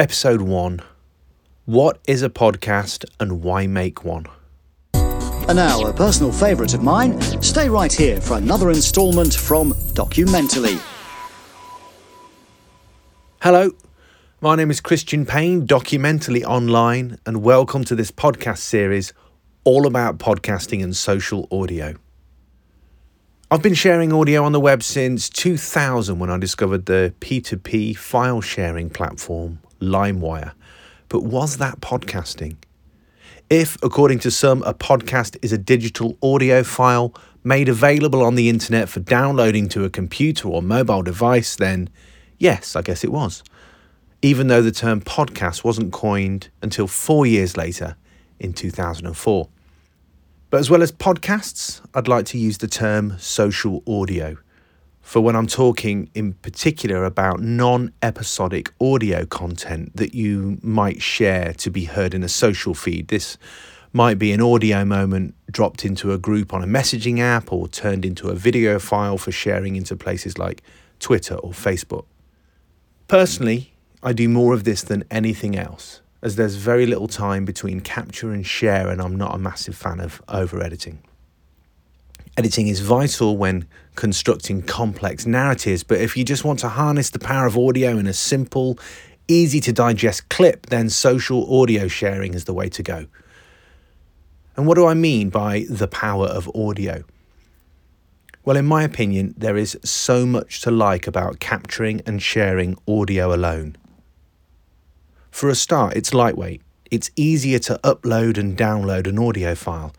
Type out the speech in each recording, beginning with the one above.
Episode 1 What is a podcast and why make one? And now, a personal favourite of mine, stay right here for another instalment from Documentally. Hello, my name is Christian Payne, Documentally Online, and welcome to this podcast series all about podcasting and social audio. I've been sharing audio on the web since 2000 when I discovered the P2P file sharing platform LimeWire. But was that podcasting? If, according to some, a podcast is a digital audio file made available on the internet for downloading to a computer or mobile device, then yes, I guess it was. Even though the term podcast wasn't coined until four years later in 2004. But as well as podcasts, I'd like to use the term social audio for when I'm talking in particular about non episodic audio content that you might share to be heard in a social feed. This might be an audio moment dropped into a group on a messaging app or turned into a video file for sharing into places like Twitter or Facebook. Personally, I do more of this than anything else as there's very little time between capture and share, and I'm not a massive fan of over editing. Editing is vital when constructing complex narratives, but if you just want to harness the power of audio in a simple, easy to digest clip, then social audio sharing is the way to go. And what do I mean by the power of audio? Well, in my opinion, there is so much to like about capturing and sharing audio alone. For a start, it's lightweight. It's easier to upload and download an audio file.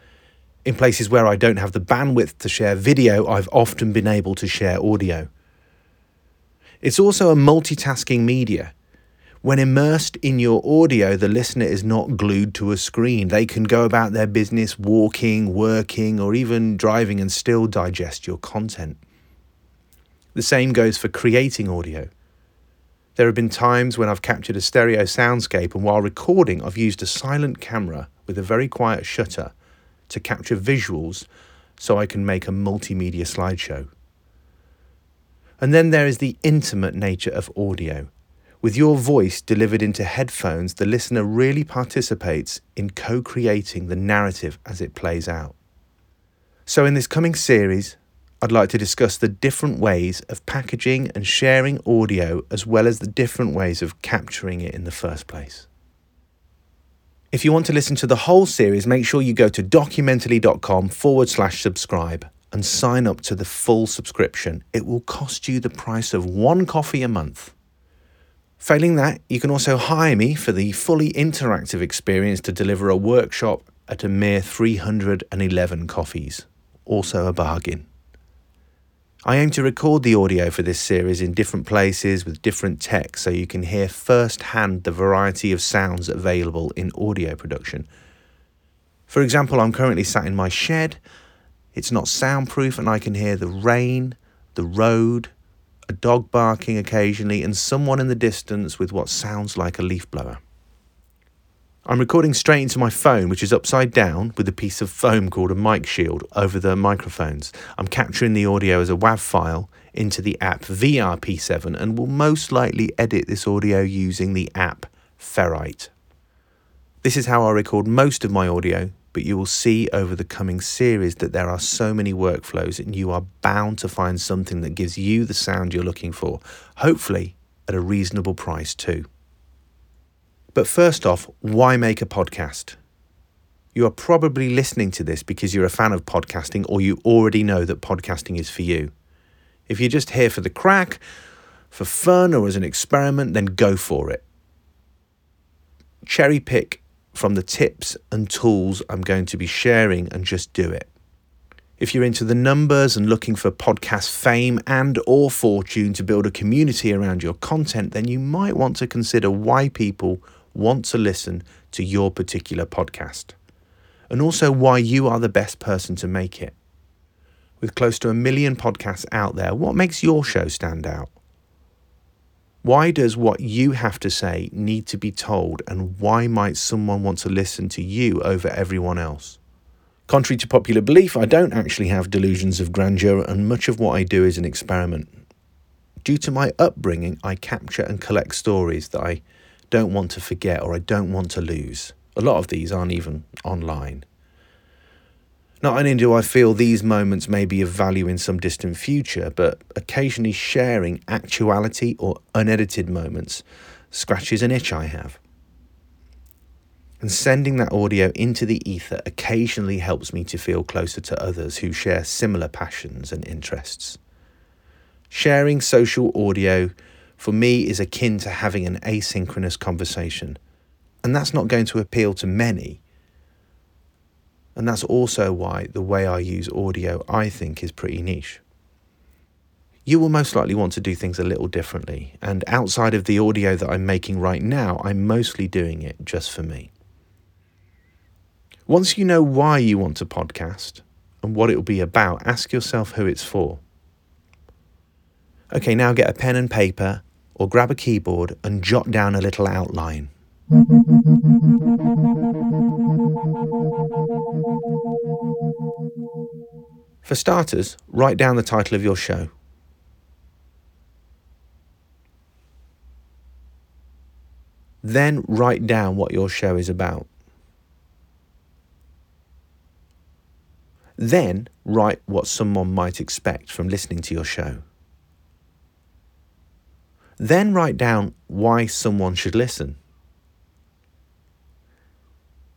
In places where I don't have the bandwidth to share video, I've often been able to share audio. It's also a multitasking media. When immersed in your audio, the listener is not glued to a screen. They can go about their business walking, working, or even driving and still digest your content. The same goes for creating audio. There have been times when I've captured a stereo soundscape, and while recording, I've used a silent camera with a very quiet shutter to capture visuals so I can make a multimedia slideshow. And then there is the intimate nature of audio. With your voice delivered into headphones, the listener really participates in co creating the narrative as it plays out. So, in this coming series, I'd like to discuss the different ways of packaging and sharing audio as well as the different ways of capturing it in the first place. If you want to listen to the whole series, make sure you go to documentally.com forward slash subscribe and sign up to the full subscription. It will cost you the price of one coffee a month. Failing that, you can also hire me for the fully interactive experience to deliver a workshop at a mere 311 coffees. Also a bargain. I aim to record the audio for this series in different places with different tech so you can hear firsthand the variety of sounds available in audio production. For example, I'm currently sat in my shed. It's not soundproof and I can hear the rain, the road, a dog barking occasionally, and someone in the distance with what sounds like a leaf blower. I'm recording straight into my phone, which is upside down with a piece of foam called a mic shield over the microphones. I'm capturing the audio as a WAV file into the app VRP7 and will most likely edit this audio using the app Ferrite. This is how I record most of my audio, but you will see over the coming series that there are so many workflows and you are bound to find something that gives you the sound you're looking for, hopefully at a reasonable price too. But first off, why make a podcast? You are probably listening to this because you're a fan of podcasting or you already know that podcasting is for you. If you're just here for the crack, for fun, or as an experiment, then go for it. Cherry pick from the tips and tools I'm going to be sharing and just do it. If you're into the numbers and looking for podcast fame and or fortune to build a community around your content, then you might want to consider why people want to listen to your particular podcast, and also why you are the best person to make it. With close to a million podcasts out there, what makes your show stand out? Why does what you have to say need to be told, and why might someone want to listen to you over everyone else? Contrary to popular belief, I don't actually have delusions of grandeur, and much of what I do is an experiment. Due to my upbringing, I capture and collect stories that I don't want to forget or I don't want to lose. A lot of these aren't even online. Not only do I feel these moments may be of value in some distant future, but occasionally sharing actuality or unedited moments scratches an itch I have. And sending that audio into the ether occasionally helps me to feel closer to others who share similar passions and interests. Sharing social audio for me is akin to having an asynchronous conversation. And that's not going to appeal to many. And that's also why the way I use audio, I think, is pretty niche. You will most likely want to do things a little differently. And outside of the audio that I'm making right now, I'm mostly doing it just for me. Once you know why you want to podcast and what it will be about, ask yourself who it's for. Okay, now get a pen and paper or grab a keyboard and jot down a little outline. For starters, write down the title of your show. Then write down what your show is about. Then write what someone might expect from listening to your show. Then write down why someone should listen.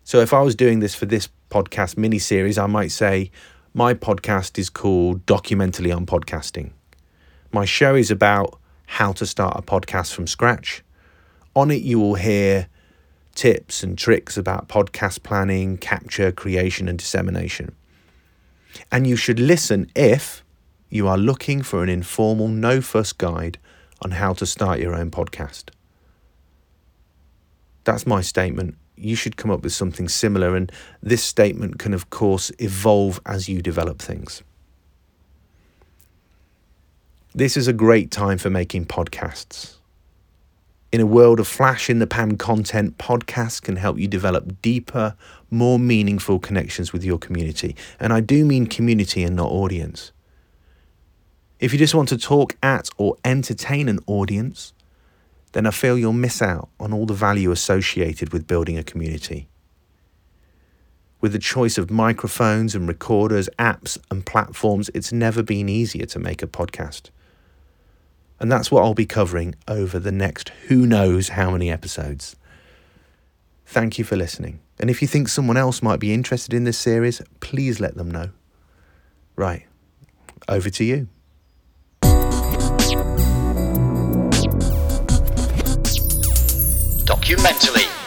So if I was doing this for this podcast mini series, I might say, My podcast is called Documentally on Podcasting. My show is about how to start a podcast from scratch. On it, you will hear tips and tricks about podcast planning, capture, creation, and dissemination. And you should listen if you are looking for an informal, no fuss guide on how to start your own podcast. That's my statement. You should come up with something similar, and this statement can, of course, evolve as you develop things. This is a great time for making podcasts. In a world of flash in the pan content, podcasts can help you develop deeper, more meaningful connections with your community. And I do mean community and not audience. If you just want to talk at or entertain an audience, then I feel you'll miss out on all the value associated with building a community. With the choice of microphones and recorders, apps and platforms, it's never been easier to make a podcast. And that's what I'll be covering over the next who knows how many episodes. Thank you for listening. And if you think someone else might be interested in this series, please let them know. Right, over to you. Documentally.